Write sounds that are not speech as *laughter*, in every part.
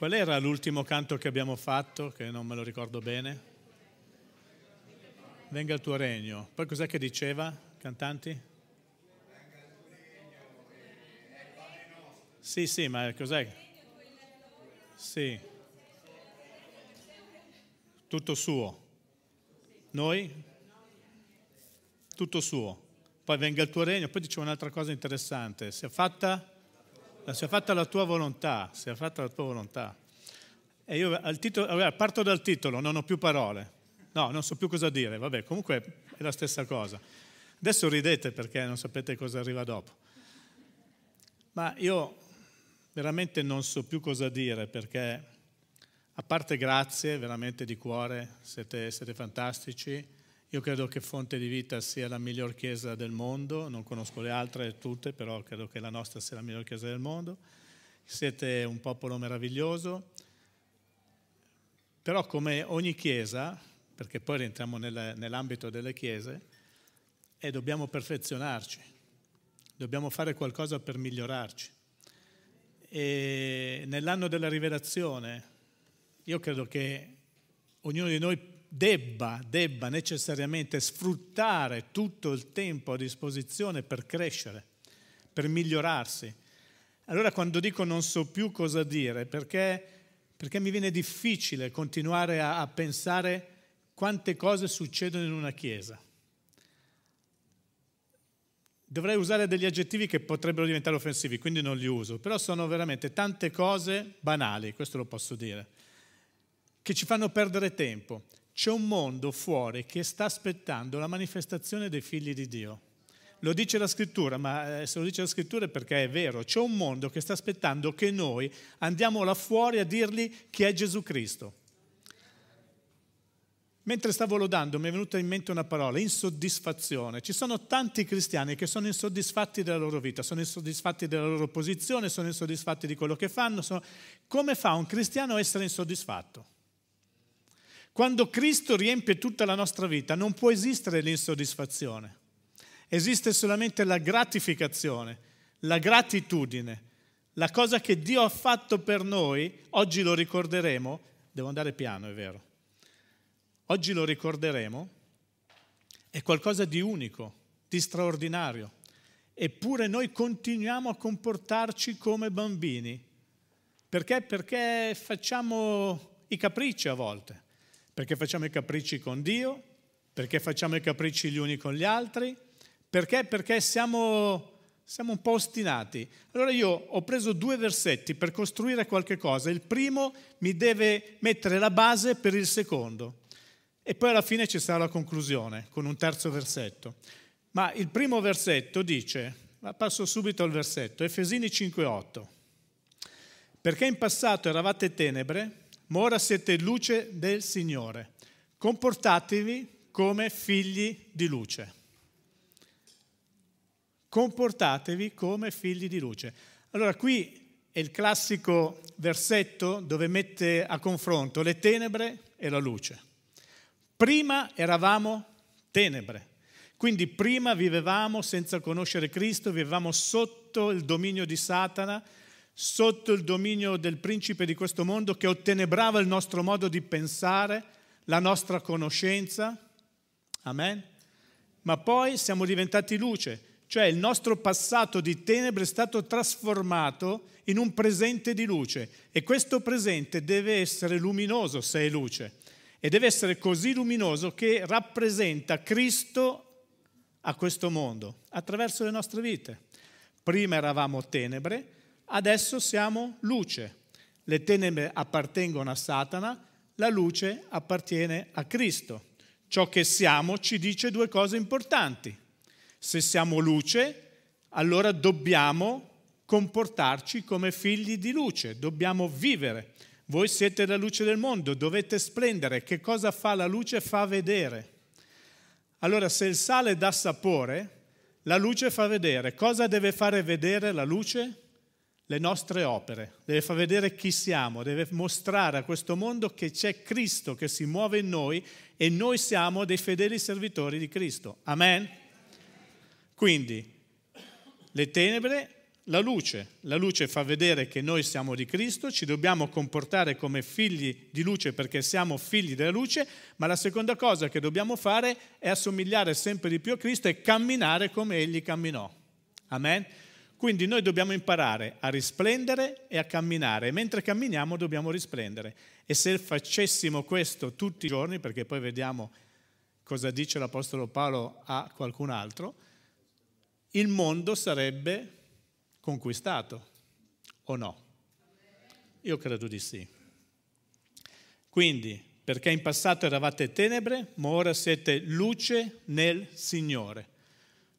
Qual era l'ultimo canto che abbiamo fatto, che non me lo ricordo bene? Venga il tuo regno. Poi cos'è che diceva, cantanti? Sì, sì, ma cos'è? Sì. Tutto suo. Noi? Tutto suo. Poi venga il tuo regno. Poi diceva un'altra cosa interessante. Sia fatta sia fatta la tua volontà, sia fatta la tua volontà. E io al titolo, parto dal titolo, non ho più parole. No, non so più cosa dire, vabbè, comunque è la stessa cosa. Adesso ridete perché non sapete cosa arriva dopo. Ma io veramente non so più cosa dire perché, a parte grazie, veramente di cuore, siete, siete fantastici. Io credo che Fonte di Vita sia la miglior chiesa del mondo, non conosco le altre tutte, però credo che la nostra sia la miglior chiesa del mondo. Siete un popolo meraviglioso, però come ogni chiesa, perché poi rientriamo nel, nell'ambito delle chiese, e dobbiamo perfezionarci, dobbiamo fare qualcosa per migliorarci. E nell'anno della rivelazione, io credo che ognuno di noi debba, debba necessariamente sfruttare tutto il tempo a disposizione per crescere, per migliorarsi. Allora quando dico non so più cosa dire, perché, perché mi viene difficile continuare a, a pensare quante cose succedono in una chiesa. Dovrei usare degli aggettivi che potrebbero diventare offensivi, quindi non li uso, però sono veramente tante cose banali, questo lo posso dire, che ci fanno perdere tempo. C'è un mondo fuori che sta aspettando la manifestazione dei figli di Dio. Lo dice la scrittura, ma eh, se lo dice la scrittura è perché è vero. C'è un mondo che sta aspettando che noi andiamo là fuori a dirgli chi è Gesù Cristo. Mentre stavo lodando mi è venuta in mente una parola, insoddisfazione. Ci sono tanti cristiani che sono insoddisfatti della loro vita, sono insoddisfatti della loro posizione, sono insoddisfatti di quello che fanno. Sono... Come fa un cristiano a essere insoddisfatto? Quando Cristo riempie tutta la nostra vita non può esistere l'insoddisfazione, esiste solamente la gratificazione, la gratitudine, la cosa che Dio ha fatto per noi, oggi lo ricorderemo, devo andare piano, è vero, oggi lo ricorderemo, è qualcosa di unico, di straordinario, eppure noi continuiamo a comportarci come bambini. Perché? Perché facciamo i capricci a volte perché facciamo i capricci con Dio, perché facciamo i capricci gli uni con gli altri, perché? Perché siamo, siamo un po' ostinati. Allora io ho preso due versetti per costruire qualche cosa. Il primo mi deve mettere la base per il secondo e poi alla fine ci sarà la conclusione con un terzo versetto. Ma il primo versetto dice, passo subito al versetto, Efesini 5:8. Perché in passato eravate tenebre, ora siete luce del Signore. Comportatevi come figli di luce. Comportatevi come figli di luce. Allora qui è il classico versetto dove mette a confronto le tenebre e la luce. Prima eravamo tenebre, quindi prima vivevamo senza conoscere Cristo, vivevamo sotto il dominio di Satana, sotto il dominio del principe di questo mondo che ottenebrava il nostro modo di pensare, la nostra conoscenza. Amen. Ma poi siamo diventati luce, cioè il nostro passato di tenebre è stato trasformato in un presente di luce e questo presente deve essere luminoso se è luce e deve essere così luminoso che rappresenta Cristo a questo mondo attraverso le nostre vite. Prima eravamo tenebre, adesso siamo luce. Le tenebre appartengono a Satana, la luce appartiene a Cristo. Ciò che siamo ci dice due cose importanti. Se siamo luce, allora dobbiamo comportarci come figli di luce, dobbiamo vivere. Voi siete la luce del mondo, dovete splendere. Che cosa fa la luce? Fa vedere. Allora se il sale dà sapore, la luce fa vedere. Cosa deve fare vedere la luce? Le nostre opere, deve far vedere chi siamo, deve mostrare a questo mondo che c'è Cristo che si muove in noi e noi siamo dei fedeli servitori di Cristo. Amen? Quindi le tenebre la luce. La luce fa vedere che noi siamo di Cristo, ci dobbiamo comportare come figli di luce perché siamo figli della luce, ma la seconda cosa che dobbiamo fare è assomigliare sempre di più a Cristo e camminare come Egli camminò. Amen? Quindi noi dobbiamo imparare a risplendere e a camminare, mentre camminiamo dobbiamo risplendere. E se facessimo questo tutti i giorni, perché poi vediamo cosa dice l'Apostolo Paolo a qualcun altro, il mondo sarebbe conquistato o no? Io credo di sì. Quindi, perché in passato eravate tenebre, ma ora siete luce nel Signore.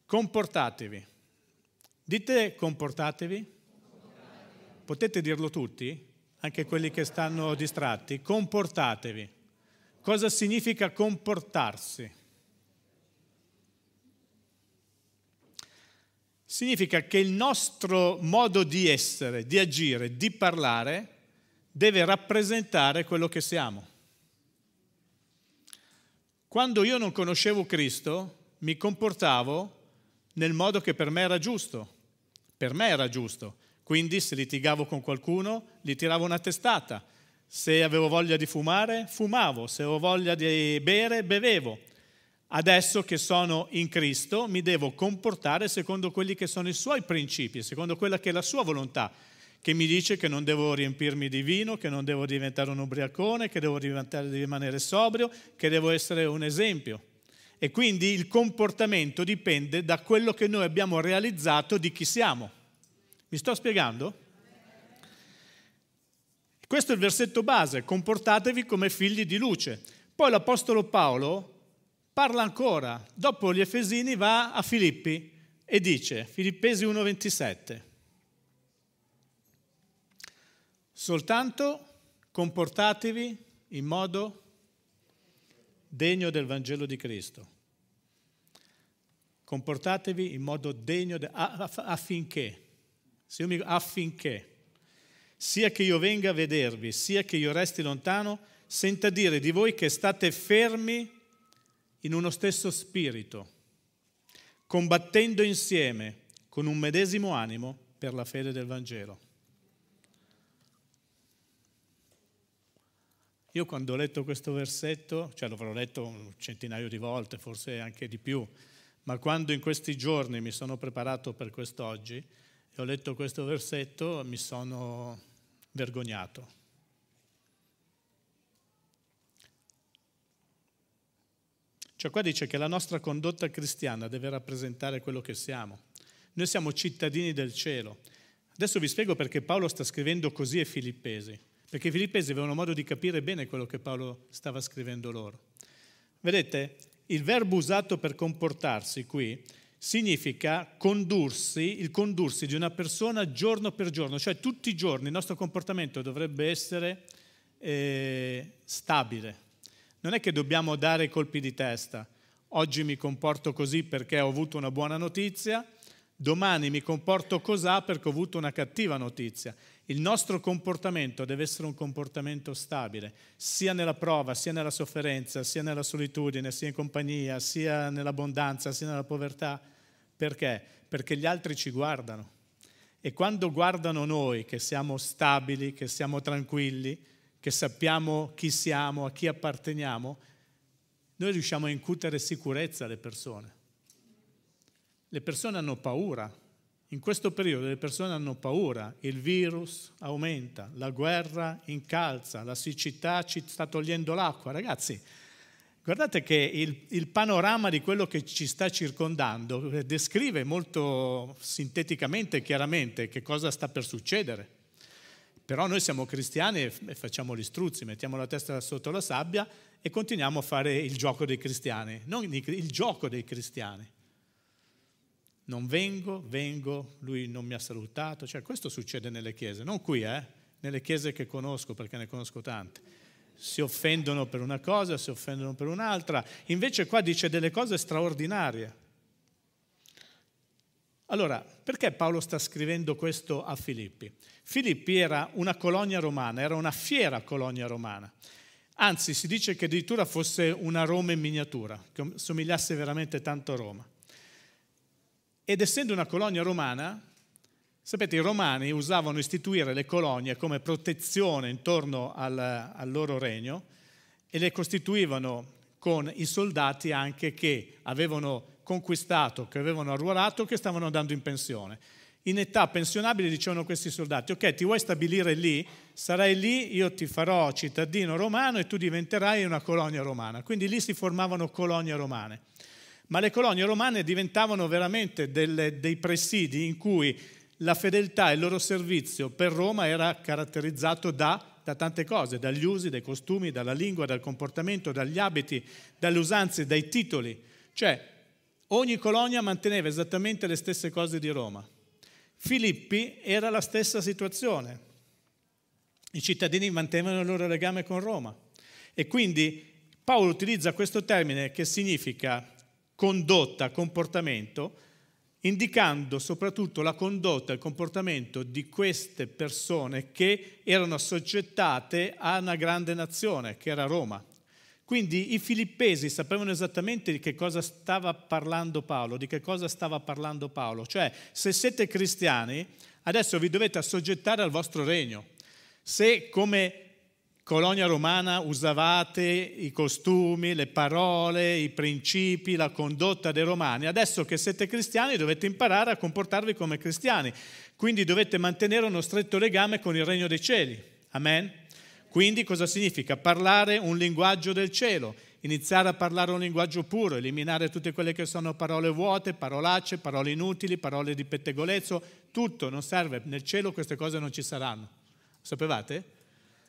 Comportatevi. Dite comportatevi. Potete dirlo tutti? Anche quelli che stanno distratti. Comportatevi. Cosa significa comportarsi? significa che il nostro modo di essere, di agire, di parlare deve rappresentare quello che siamo. Quando io non conoscevo Cristo, mi comportavo nel modo che per me era giusto. Per me era giusto. Quindi se litigavo con qualcuno, gli tiravo una testata. Se avevo voglia di fumare, fumavo. Se avevo voglia di bere, bevevo. Adesso che sono in Cristo mi devo comportare secondo quelli che sono i suoi principi, secondo quella che è la sua volontà, che mi dice che non devo riempirmi di vino, che non devo diventare un ubriacone, che devo rimanere sobrio, che devo essere un esempio. E quindi il comportamento dipende da quello che noi abbiamo realizzato di chi siamo. Mi sto spiegando? Questo è il versetto base, comportatevi come figli di luce. Poi l'Apostolo Paolo parla ancora. Dopo gli Efesini va a Filippi e dice, Filippesi 1:27, soltanto comportatevi in modo degno del Vangelo di Cristo. Comportatevi in modo degno de, affinché, affinché, sia che io venga a vedervi, sia che io resti lontano, senta dire di voi che state fermi in uno stesso spirito, combattendo insieme con un medesimo animo per la fede del Vangelo. Io quando ho letto questo versetto, cioè l'avrò letto un centinaio di volte, forse anche di più, ma quando in questi giorni mi sono preparato per quest'oggi e ho letto questo versetto mi sono vergognato Cioè qua dice che la nostra condotta cristiana deve rappresentare quello che siamo. Noi siamo cittadini del cielo. Adesso vi spiego perché Paolo sta scrivendo così ai Filippesi, perché i Filippesi avevano modo di capire bene quello che Paolo stava scrivendo loro. Vedete, il verbo usato per comportarsi qui significa condursi, il condursi di una persona giorno per giorno, cioè tutti i giorni il nostro comportamento dovrebbe essere eh, stabile, non è che dobbiamo dare colpi di testa. Oggi mi comporto così perché ho avuto una buona notizia, domani mi comporto così perché ho avuto una cattiva notizia. Il nostro comportamento deve essere un comportamento stabile, sia nella prova, sia nella sofferenza, sia nella solitudine, sia in compagnia, sia nell'abbondanza, sia nella povertà. Perché? Perché gli altri ci guardano. E quando guardano noi che siamo stabili, che siamo tranquilli, che sappiamo chi siamo, a chi apparteniamo, noi riusciamo a incutere sicurezza alle persone. Le persone hanno paura. In questo periodo le persone hanno paura, il virus aumenta, la guerra incalza, la siccità ci sta togliendo l'acqua. Ragazzi, guardate che il, il panorama di quello che ci sta circondando descrive molto sinteticamente e chiaramente che cosa sta per succedere. Però noi siamo cristiani e facciamo gli struzzi, mettiamo la testa sotto la sabbia e continuiamo a fare il gioco dei cristiani, non il gioco dei cristiani. Non vengo, vengo, lui non mi ha salutato, cioè questo succede nelle chiese, non qui, eh? nelle chiese che conosco perché ne conosco tante. Si offendono per una cosa, si offendono per un'altra, invece qua dice delle cose straordinarie. Allora, perché Paolo sta scrivendo questo a Filippi? Filippi era una colonia romana, era una fiera colonia romana. Anzi, si dice che addirittura fosse una Roma in miniatura, che somigliasse veramente tanto a Roma. Ed essendo una colonia romana, Sapete, i romani usavano istituire le colonie come protezione intorno al, al loro regno e le costituivano con i soldati anche che avevano conquistato, che avevano arruolato, che stavano andando in pensione. In età pensionabile dicevano questi soldati, ok, ti vuoi stabilire lì, sarai lì, io ti farò cittadino romano e tu diventerai una colonia romana. Quindi lì si formavano colonie romane. Ma le colonie romane diventavano veramente delle, dei presidi in cui la fedeltà e il loro servizio per Roma era caratterizzato da da tante cose, dagli usi, dai costumi, dalla lingua, dal comportamento, dagli abiti, dalle usanze, dai titoli. Cioè, ogni colonia manteneva esattamente le stesse cose di Roma. Filippi era la stessa situazione. I cittadini mantenevano il loro legame con Roma. E quindi Paolo utilizza questo termine che significa condotta, comportamento, indicando soprattutto la condotta e il comportamento di queste persone che erano assoggettate a una grande nazione, che era Roma. Quindi i filippesi sapevano esattamente di che cosa stava parlando Paolo, di che cosa stava parlando Paolo. Cioè, se siete cristiani, adesso vi dovete assoggettare al vostro regno. Se come colonia romana usavate i costumi, le parole, i principi, la condotta dei romani. Adesso che siete cristiani dovete imparare a comportarvi come cristiani, quindi dovete mantenere uno stretto legame con il regno dei cieli. Amen? Quindi cosa significa? Parlare un linguaggio del cielo, iniziare a parlare un linguaggio puro, eliminare tutte quelle che sono parole vuote, parolacce, parole inutili, parole di pettegolezzo, tutto non serve, nel cielo queste cose non ci saranno. Sapevate?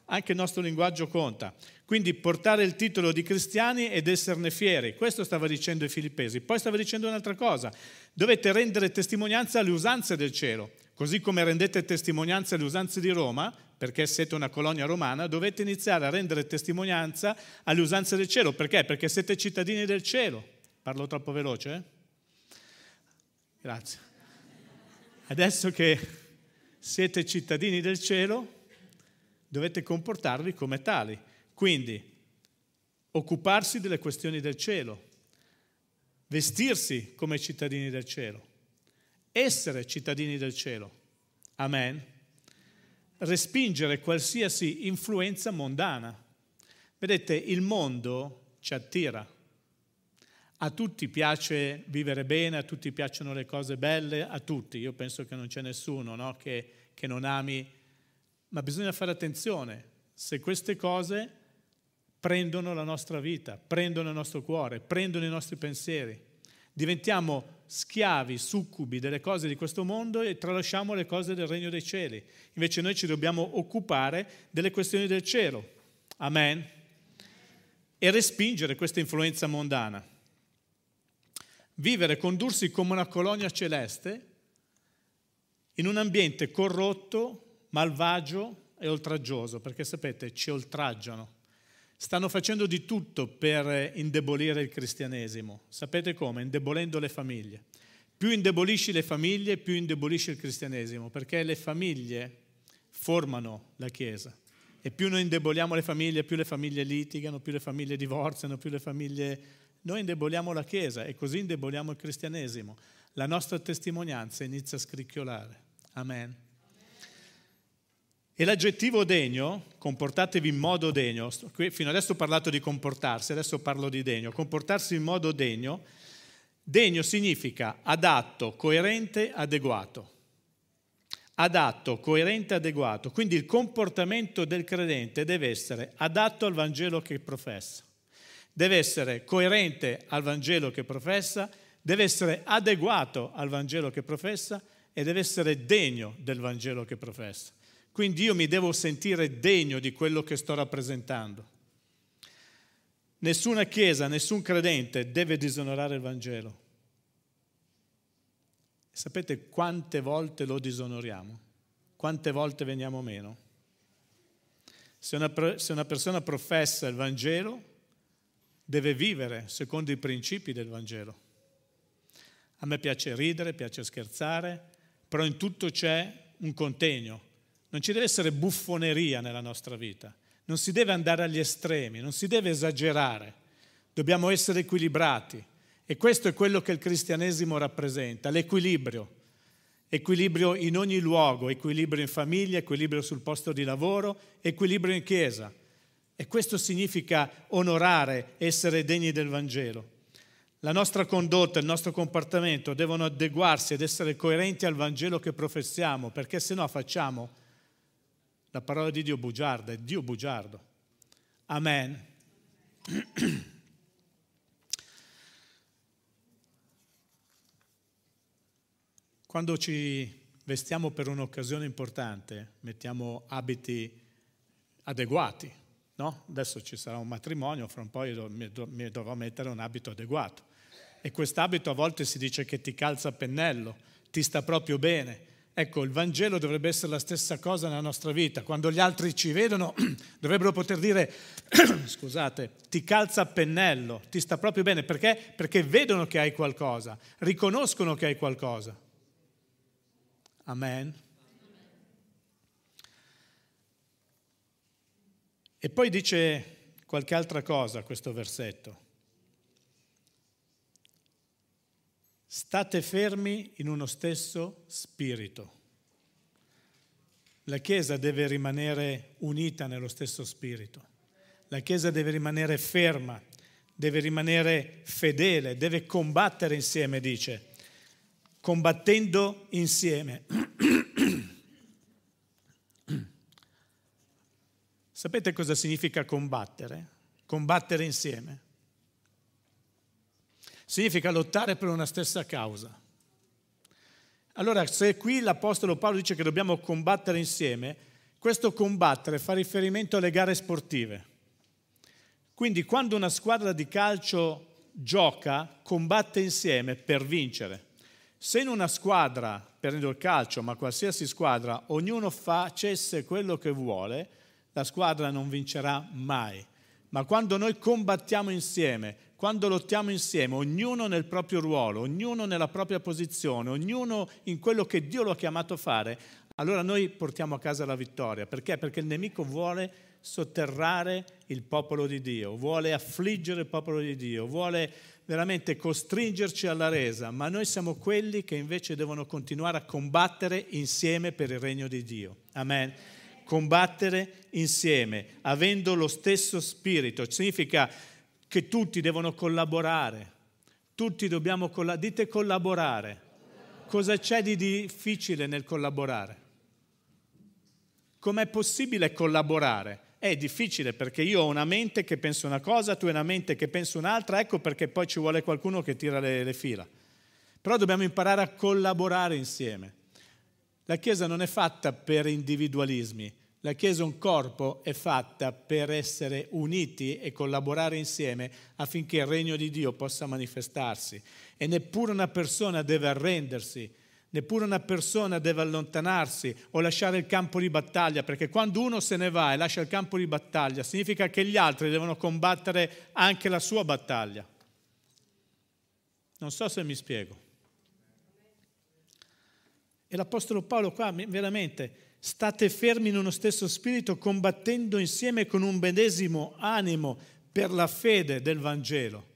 Anche il nostro linguaggio conta. Quindi portare il titolo di cristiani ed esserne fieri, questo stava dicendo i filippesi. Poi stava dicendo un'altra cosa, dovete rendere testimonianza alle usanze del cielo, così come rendete testimonianza alle usanze di Roma, perché siete una colonia romana, dovete iniziare a rendere testimonianza alle usanze del cielo. Perché? Perché siete cittadini del cielo. Parlo troppo veloce? Eh? Grazie. Adesso che siete cittadini del cielo, dovete comportarvi come tali. Quindi occuparsi delle questioni del cielo, vestirsi come cittadini del cielo, essere cittadini del cielo. Amen. Respingere qualsiasi influenza mondana. Vedete, il mondo ci attira. A tutti piace vivere bene, a tutti piacciono le cose belle, a tutti. Io penso che non c'è nessuno no, che, che non ami ma bisogna fare attenzione se queste cose prendono la nostra vita, prendono il nostro cuore, prendono i nostri pensieri. Diventiamo schiavi, succubi delle cose di questo mondo e tralasciamo le cose del regno dei cieli. Invece noi ci dobbiamo occupare delle questioni del cielo. Amen. E respingere questa influenza mondana. Vivere, condursi come una colonia celeste in un ambiente corrotto malvagio e oltraggioso, perché sapete, ci oltraggiano. Stanno facendo di tutto per indebolire il cristianesimo. Sapete come? Indebolendo le famiglie. Più indebolisci le famiglie, più indebolisci il cristianesimo, perché le famiglie formano la Chiesa. E più noi indeboliamo le famiglie, più le famiglie litigano, più le famiglie divorziano, più le famiglie... Noi indeboliamo la Chiesa e così indeboliamo il cristianesimo. La nostra testimonianza inizia a scricchiolare. Amen. E l'aggettivo degno, comportatevi in modo degno, fino adesso ho parlato di comportarsi, adesso parlo di degno, comportarsi in modo degno, degno significa adatto, coerente, adeguato. Adatto, coerente, adeguato. Quindi il comportamento del credente deve essere adatto al Vangelo che professa, deve essere coerente al Vangelo che professa, deve essere adeguato al Vangelo che professa e deve essere degno del Vangelo che professa. Quindi io mi devo sentire degno di quello che sto rappresentando. Nessuna chiesa, nessun credente deve disonorare il Vangelo. Sapete quante volte lo disonoriamo? Quante volte veniamo meno? Se una, se una persona professa il Vangelo, deve vivere secondo i principi del Vangelo. A me piace ridere, piace scherzare, però in tutto c'è un contegno, non ci deve essere buffoneria nella nostra vita, non si deve andare agli estremi, non si deve esagerare, dobbiamo essere equilibrati e questo è quello che il cristianesimo rappresenta, l'equilibrio. equilibrio in ogni luogo, equilibrio in famiglia, equilibrio sul posto di lavoro, equilibrio in chiesa. E questo significa onorare, essere degni del Vangelo. La nostra condotta, il nostro comportamento devono adeguarsi ed essere coerenti al Vangelo che professiamo, perché se no facciamo la parola di Dio bugiarda, è Dio bugiardo. Amen. *clears throat* Quando ci vestiamo per un'occasione importante, mettiamo abiti adeguati, no? Adesso ci sarà un matrimonio, fra un po' io mi dovrò mettere un abito adeguato. E quest'abito a volte si dice che ti calza a pennello, ti sta proprio bene. Ecco, il Vangelo dovrebbe essere la stessa cosa nella nostra vita. Quando gli altri ci vedono, *clears throat* dovrebbero poter dire, *clears throat* scusate, ti calza a pennello, ti sta proprio bene. Perché? Perché vedono che hai qualcosa, riconoscono che hai qualcosa. Amen. E poi dice qualche altra cosa questo versetto. State fermi in uno stesso spirito. La Chiesa deve rimanere unita nello stesso spirito. La Chiesa deve rimanere ferma, deve rimanere fedele, deve combattere insieme, dice combattendo insieme. *clears throat* Sapete cosa significa combattere? Combattere insieme. Significa lottare per una stessa causa. Allora, se qui l'Apostolo Paolo dice che dobbiamo combattere insieme, questo combattere fa riferimento alle gare sportive. Quindi quando una squadra di calcio gioca, combatte insieme per vincere. Se in una squadra, prendo il calcio, ma qualsiasi squadra, ognuno facesse quello che vuole, la squadra non vincerà mai. Ma quando noi combattiamo insieme, quando lottiamo insieme, ognuno nel proprio ruolo, ognuno nella propria posizione, ognuno in quello che Dio lo ha chiamato a fare, allora noi portiamo a casa la vittoria. Perché? Perché il nemico vuole sotterrare il popolo di Dio, vuole affliggere il popolo di Dio, vuole veramente costringerci alla resa, ma noi siamo quelli che invece devono continuare a combattere insieme per il regno di Dio. Amen. Combattere insieme, avendo lo stesso spirito, significa che tutti devono collaborare, tutti dobbiamo collaborare. Dite collaborare. Cosa c'è di difficile nel collaborare? Com'è possibile collaborare? È difficile perché io ho una mente che pensa una cosa, tu hai una mente che pensa un'altra, ecco perché poi ci vuole qualcuno che tira le, le fila. Però dobbiamo imparare a collaborare insieme. La Chiesa non è fatta per individualismi, la Chiesa, un corpo, è fatta per essere uniti e collaborare insieme affinché il regno di Dio possa manifestarsi. E neppure una persona deve arrendersi, Neppure una persona deve allontanarsi o lasciare il campo di battaglia, perché quando uno se ne va e lascia il campo di battaglia, significa che gli altri devono combattere anche la sua battaglia. Non so se mi spiego. E l'Apostolo Paolo qua veramente state fermi in uno stesso spirito, combattendo insieme con un medesimo animo per la fede del Vangelo.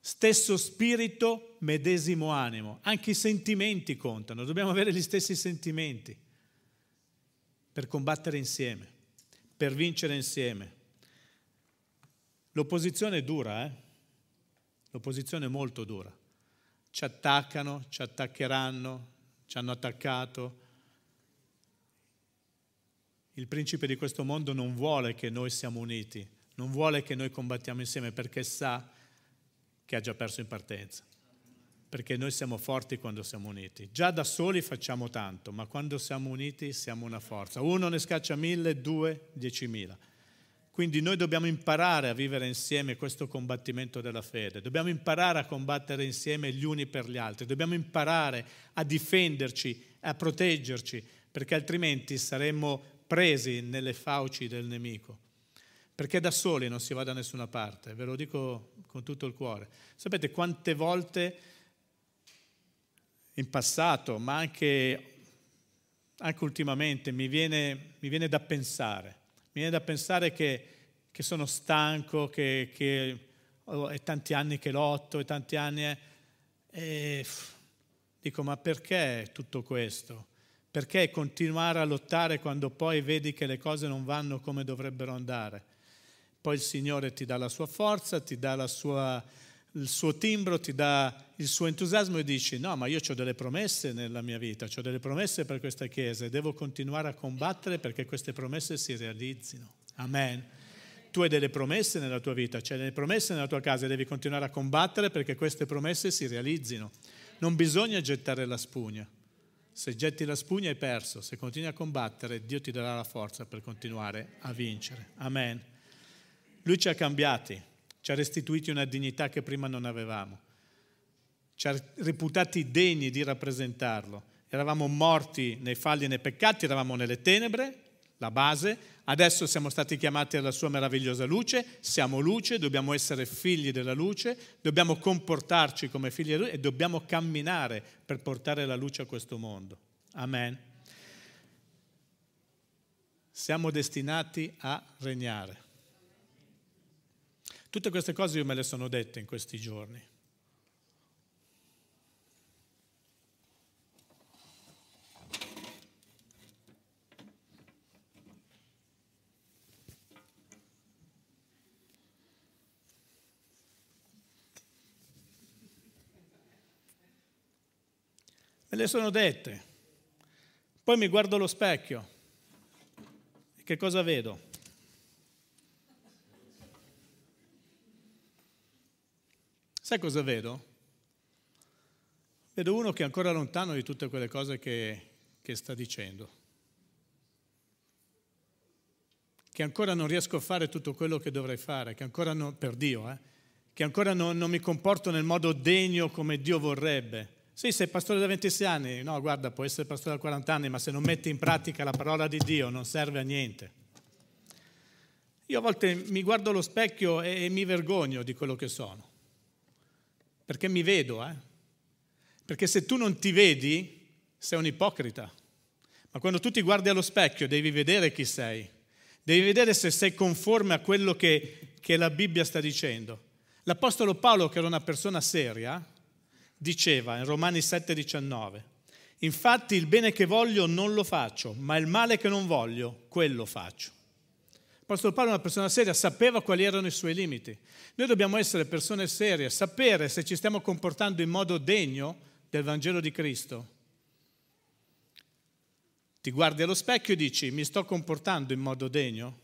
Stesso spirito, medesimo animo. Anche i sentimenti contano, dobbiamo avere gli stessi sentimenti per combattere insieme, per vincere insieme. L'opposizione è dura, eh? L'opposizione è molto dura. Ci attaccano, ci attaccheranno, ci hanno attaccato. Il principe di questo mondo non vuole che noi siamo uniti, non vuole che noi combattiamo insieme perché sa che ha già perso in partenza. Perché noi siamo forti quando siamo uniti. Già da soli facciamo tanto, ma quando siamo uniti siamo una forza. Uno ne scaccia mille, due, diecimila. Quindi noi dobbiamo imparare a vivere insieme questo combattimento della fede, dobbiamo imparare a combattere insieme gli uni per gli altri, dobbiamo imparare a difenderci, a proteggerci, perché altrimenti saremmo presi nelle fauci del nemico perché da soli non si va da nessuna parte, ve lo dico con tutto il cuore. Sapete quante volte in passato, ma anche, anche ultimamente, mi viene, mi viene, da pensare, mi viene da pensare che, che sono stanco, che, che oh, è tanti anni che lotto, è tanti anni... Eh, e Dico, ma perché tutto questo? Perché continuare a lottare quando poi vedi che le cose non vanno come dovrebbero andare? Poi il Signore ti dà la sua forza, ti dà sua, il suo timbro, ti dà il suo entusiasmo e dici no, ma io ho delle promesse nella mia vita, ho delle promesse per questa Chiesa e devo continuare a combattere perché queste promesse si realizzino. Amen. Tu hai delle promesse nella tua vita, c'è delle promesse nella tua casa e devi continuare a combattere perché queste promesse si realizzino. Non bisogna gettare la spugna. Se getti la spugna hai perso, se continui a combattere Dio ti darà la forza per continuare a vincere. Amen. Lui ci ha cambiati, ci ha restituiti una dignità che prima non avevamo, ci ha reputati degni di rappresentarlo. Eravamo morti nei falli e nei peccati, eravamo nelle tenebre, la base, adesso siamo stati chiamati alla sua meravigliosa luce, siamo luce, dobbiamo essere figli della luce, dobbiamo comportarci come figli della luce e dobbiamo camminare per portare la luce a questo mondo. Amen. Siamo destinati a regnare. Tutte queste cose io me le sono dette in questi giorni. Me le sono dette. Poi mi guardo allo specchio. E che cosa vedo? Sai cosa vedo? Vedo uno che è ancora lontano di tutte quelle cose che, che sta dicendo. Che ancora non riesco a fare tutto quello che dovrei fare, che ancora non, per Dio, eh, che ancora non, non mi comporto nel modo degno come Dio vorrebbe sì, sei pastore da 26 anni, no, guarda, puoi essere pastore da 40 anni, ma se non metti in pratica la parola di Dio non serve a niente. Io a volte mi guardo allo specchio e, mi vergogno di quello che sono, perché mi vedo, eh? Perché se tu non ti vedi, sei un ipocrita. Ma quando tu ti guardi allo specchio devi vedere chi sei, devi vedere se sei conforme a quello che, che la Bibbia sta dicendo. L'Apostolo Paolo, che era una persona seria, diceva in Romani 7:19, infatti il bene che voglio non lo faccio, ma il male che non voglio, quello faccio. L'Apostolo Paolo è una persona seria, sapeva quali erano i suoi limiti. Noi dobbiamo essere persone serie, sapere se ci stiamo comportando in modo degno del Vangelo di Cristo. Ti guardi allo specchio e dici, mi sto comportando in modo degno?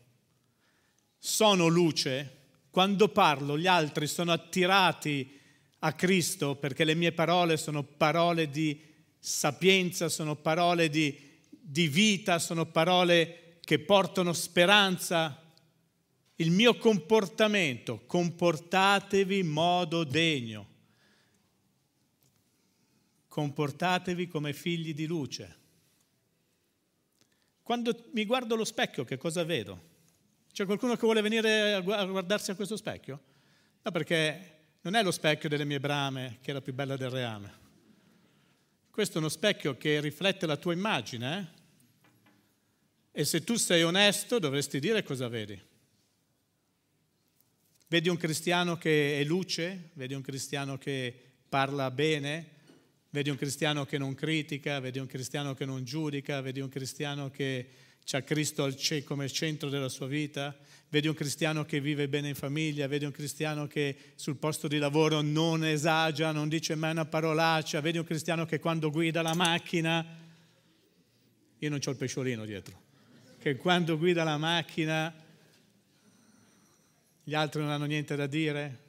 Sono luce? Quando parlo gli altri sono attirati a Cristo perché le mie parole sono parole di sapienza, sono parole di, di vita, sono parole che portano speranza. Il mio comportamento, comportatevi in modo degno, comportatevi come figli di luce. Quando mi guardo allo specchio, che cosa vedo? C'è qualcuno che vuole venire a guardarsi a questo specchio? No, perché non è lo specchio delle mie brame che è la più bella del reame. Questo è uno specchio che riflette la tua immagine. Eh? E se tu sei onesto dovresti dire cosa vedi. Vedi un cristiano che è luce, vedi un cristiano che parla bene, vedi un cristiano che non critica, vedi un cristiano che non giudica, vedi un cristiano che ha Cristo come centro della sua vita, vedi un cristiano che vive bene in famiglia, vedi un cristiano che sul posto di lavoro non esagia, non dice mai una parolaccia, vedi un cristiano che quando guida la macchina, io non ho il pesciolino dietro, che quando guida la macchina gli altri non hanno niente da dire.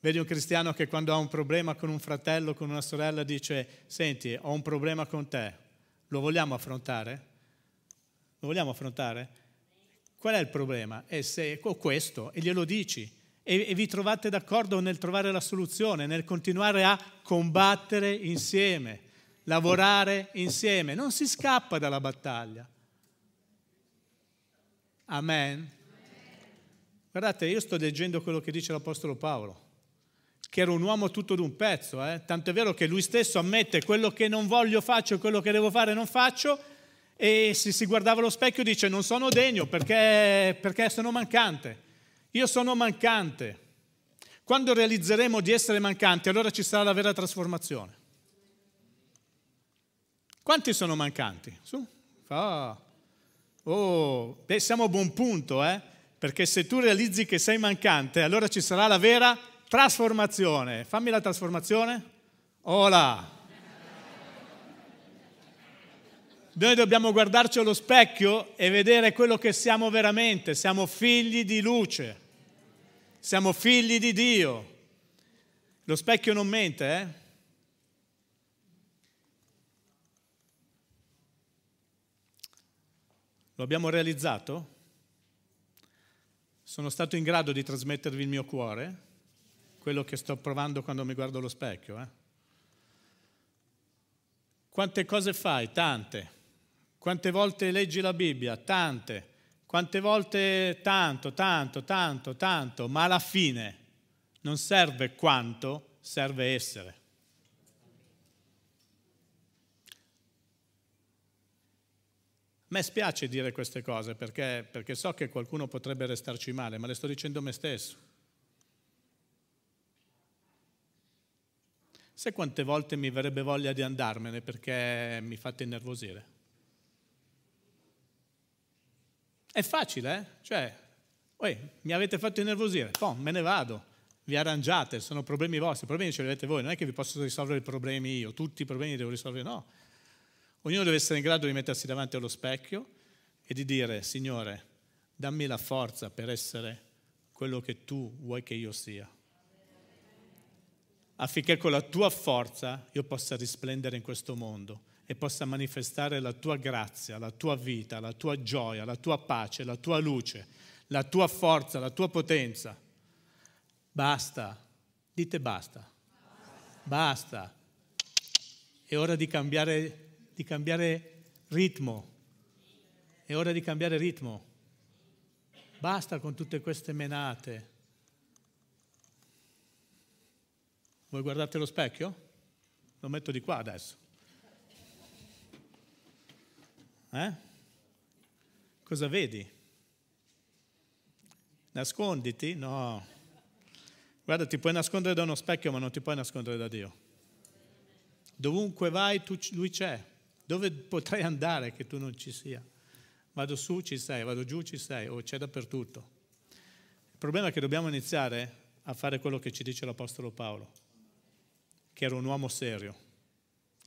Vedi un cristiano che quando ha un problema con un fratello, con una sorella, dice, senti, ho un problema con te, lo vogliamo affrontare? Lo vogliamo affrontare? Qual è il problema? È se ho questo e glielo dici e, e vi trovate d'accordo nel trovare la soluzione, nel continuare a combattere insieme, lavorare insieme. Non si scappa dalla battaglia. Amen. Guardate, io sto leggendo quello che dice l'Apostolo Paolo, che era un uomo tutto d'un pezzo, eh? tanto è vero che lui stesso ammette quello che non voglio faccio, quello che devo fare non faccio, e se si guardava allo specchio dice non sono degno perché, perché sono mancante. Io sono mancante. Quando realizzeremo di essere mancanti, allora ci sarà la vera trasformazione. Quanti sono mancanti? Su. Oh, oh. Beh, siamo a buon punto, eh? Perché se tu realizzi che sei mancante, allora ci sarà la vera trasformazione. Fammi la trasformazione. Ola. Noi dobbiamo guardarci allo specchio e vedere quello che siamo veramente. Siamo figli di luce. Siamo figli di Dio. Lo specchio non mente, eh? Lo abbiamo realizzato? Sono stato in grado di trasmettervi il mio cuore? Quello che sto provando quando mi guardo allo specchio, eh? Quante cose fai? Tante. Quante volte leggi la Bibbia? Tante. Quante volte tanto, tanto, tanto, tanto, ma alla fine non serve quanto, serve essere. A me spiace dire queste cose perché, perché so che qualcuno potrebbe restarci male, ma le sto dicendo a me stesso. Sai quante volte mi verrebbe voglia di andarmene perché mi fate innervosire? È facile, eh? Cioè, oi, mi avete fatto innervosire, poi me ne vado, vi arrangiate, sono problemi vostri, i problemi ce li avete voi, non è che vi posso risolvere i problemi io, tutti i problemi li devo risolvere, no. Ognuno deve essere in grado di mettersi davanti allo specchio e di dire, Signore, dammi la forza per essere quello che tu vuoi che io sia. Affinché con la tua forza io possa risplendere in questo mondo e possa manifestare la tua grazia, la tua vita, la tua gioia, la tua pace, la tua luce, la tua forza, la tua potenza. Basta, dite basta, basta. È ora di cambiare, di cambiare ritmo, è ora di cambiare ritmo. Basta con tutte queste menate. Vuoi guardarti allo specchio? Lo metto di qua adesso. Eh? Cosa vedi? Nasconditi? No. Guarda, ti puoi nascondere da uno specchio, ma non ti puoi nascondere da Dio. Dovunque vai, tu, lui c'è. Dove potrai andare che tu non ci sia? Vado su, ci sei, vado giù, ci sei, o c'è dappertutto. Il problema è che dobbiamo iniziare a fare quello che ci dice l'Apostolo Paolo, che era un uomo serio.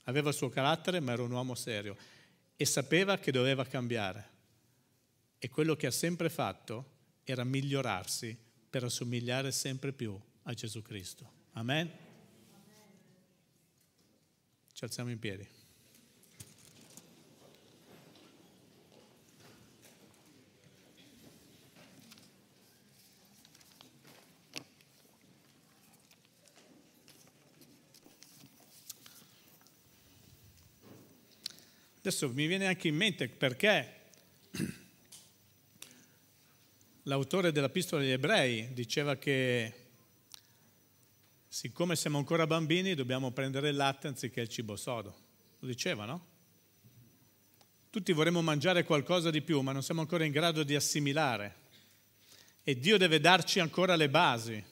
Aveva il suo carattere, ma era un uomo serio e sapeva che doveva cambiare. E quello che ha sempre fatto era migliorarsi per assomigliare sempre più a Gesù Cristo. Amen? Ci alziamo in piedi. Adesso mi viene anche in mente perché l'autore della dell'Epistola agli Ebrei diceva che siccome siamo ancora bambini dobbiamo prendere il latte anziché il cibo sodo. Lo diceva, no? Tutti vorremmo mangiare qualcosa di più, ma non siamo ancora in grado di assimilare. E Dio deve darci ancora le basi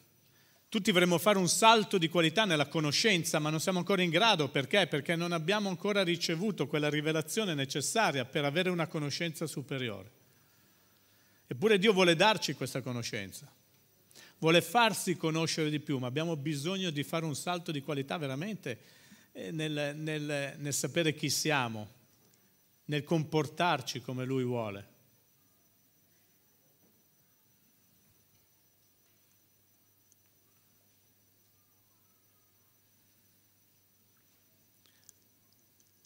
tutti vorremmo fare un salto di qualità nella conoscenza, ma non siamo ancora in grado. Perché? Perché non abbiamo ancora ricevuto quella rivelazione necessaria per avere una conoscenza superiore. Eppure Dio vuole darci questa conoscenza, vuole farsi conoscere di più, ma abbiamo bisogno di fare un salto di qualità veramente eh, nel, nel, nel sapere chi siamo, nel comportarci come Lui vuole.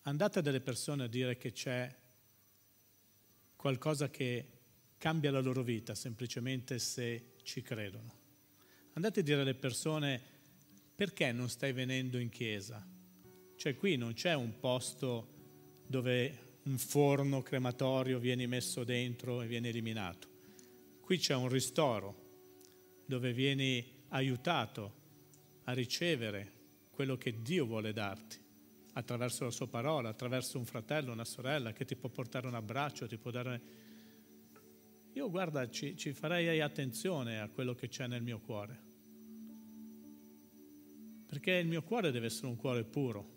Andate a delle persone a dire che c'è qualcosa che cambia la loro vita semplicemente se ci credono. Andate a dire alle persone perché non stai venendo in chiesa. Cioè qui non c'è un posto dove un forno crematorio viene messo dentro e viene eliminato. Qui c'è un ristoro dove vieni aiutato a ricevere quello che Dio vuole darti attraverso la sua parola, attraverso un fratello, una sorella che ti può portare un abbraccio, ti può dare... Io guarda, ci, ci farei attenzione a quello che c'è nel mio cuore, perché il mio cuore deve essere un cuore puro.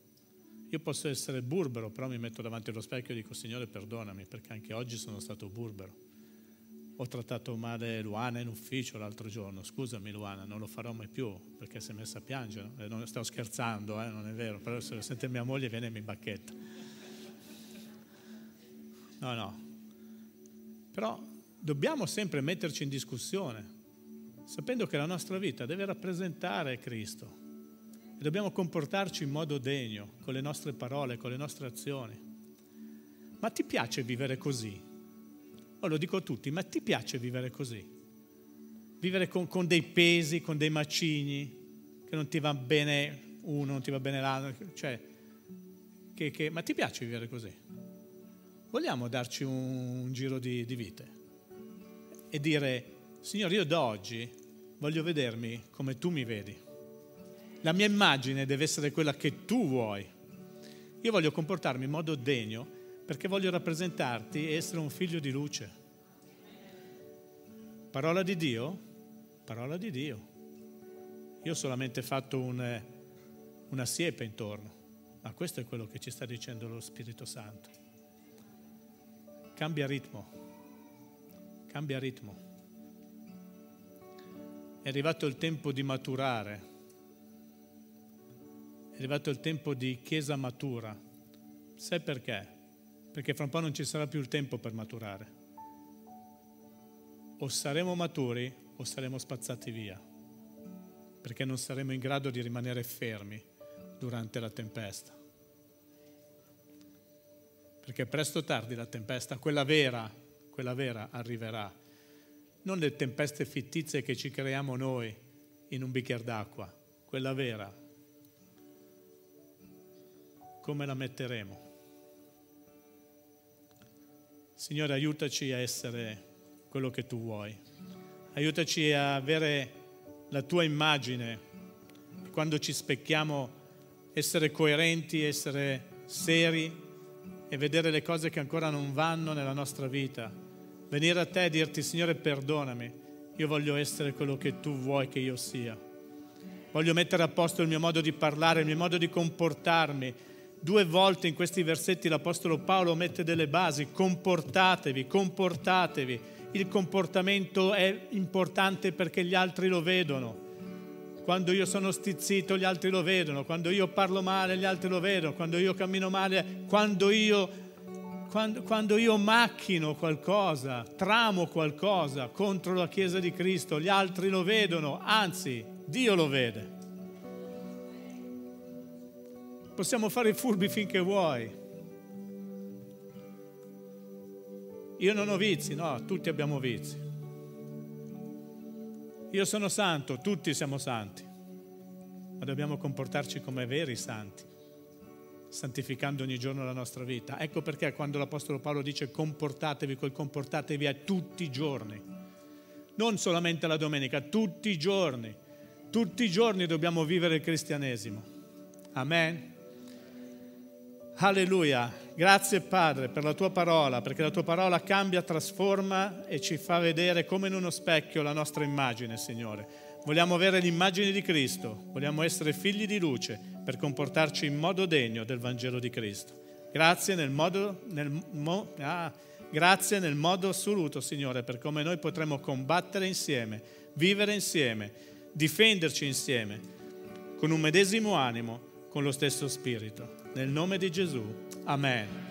Io posso essere burbero, però mi metto davanti allo specchio e dico Signore perdonami, perché anche oggi sono stato burbero. Ho trattato male Luana in ufficio l'altro giorno, scusami Luana, non lo farò mai più, perché si è messa a piangere. Eh, non sto scherzando, eh, non è vero, però se sente mia moglie viene e mi bacchetta. No, no. Però dobbiamo sempre metterci in discussione, sapendo che la nostra vita deve rappresentare Cristo e dobbiamo comportarci in modo degno, con le nostre parole, con le nostre azioni. Ma ti piace vivere così? Oh, lo dico a tutti, ma ti piace vivere così? Vivere con, con dei pesi, con dei macigni, che non ti va bene uno, non ti va bene l'altro, cioè, che, che, ma ti piace vivere così? Vogliamo darci un, un giro di, di vite e dire, Signore, io da oggi voglio vedermi come tu mi vedi la mia immagine deve essere quella che tu vuoi. Io voglio comportarmi in modo degno perché voglio rappresentarti e essere un figlio di luce. Parola di Dio? Parola di Dio. Io ho solamente fatto un, una siepe intorno, ma questo è quello che ci sta dicendo lo Spirito Santo. Cambia ritmo, cambia ritmo. È arrivato il tempo di maturare arrivato il tempo di chiesa matura. Sai perché? Perché fra un po' non ci sarà più il tempo per maturare. O saremo maturi o saremo spazzati via, perché non saremo in grado di rimanere fermi durante la tempesta. Perché presto o tardi la tempesta, quella vera, quella vera arriverà. Non le tempeste fittizie che ci creiamo noi in un bicchiere d'acqua, quella vera come la metteremo. Signore, aiutaci a essere quello che tu vuoi. Aiutaci a avere la tua immagine. Quando ci specchiamo, essere coerenti, essere seri e vedere le cose che ancora non vanno nella nostra vita. Venire a te e dirti, Signore, perdonami, io voglio essere quello che tu vuoi che io sia. Voglio mettere a posto il mio modo di parlare, il mio modo di comportarmi, Due volte in questi versetti l'Apostolo Paolo mette delle basi, comportatevi, comportatevi. Il comportamento è importante perché gli altri lo vedono. Quando io sono stizzito gli altri lo vedono, quando io parlo male gli altri lo vedono, quando io cammino male, quando io, quando, quando io macchino qualcosa, tramo qualcosa contro la Chiesa di Cristo, gli altri lo vedono, anzi Dio lo vede. Possiamo fare i furbi finché vuoi. Io non ho vizi, no, tutti abbiamo vizi. Io sono santo, tutti siamo santi, ma dobbiamo comportarci come veri santi, santificando ogni giorno la nostra vita. Ecco perché quando l'Apostolo Paolo dice comportatevi, quel comportatevi a tutti i giorni, non solamente la domenica, tutti i giorni. Tutti i giorni dobbiamo vivere il cristianesimo. Amen. Alleluia. Grazie Padre per la tua parola, perché la tua parola cambia, trasforma e ci fa vedere come in uno specchio la nostra immagine, Signore. Vogliamo avere l'immagine di Cristo, vogliamo essere figli di luce per comportarci in modo degno del Vangelo di Cristo. Grazie nel modo, nel, mo, ah, grazie nel modo assoluto, Signore, per come noi potremo combattere insieme, vivere insieme, difenderci insieme, con un medesimo animo, con lo stesso spirito. Nel nome di Gesù. Amen.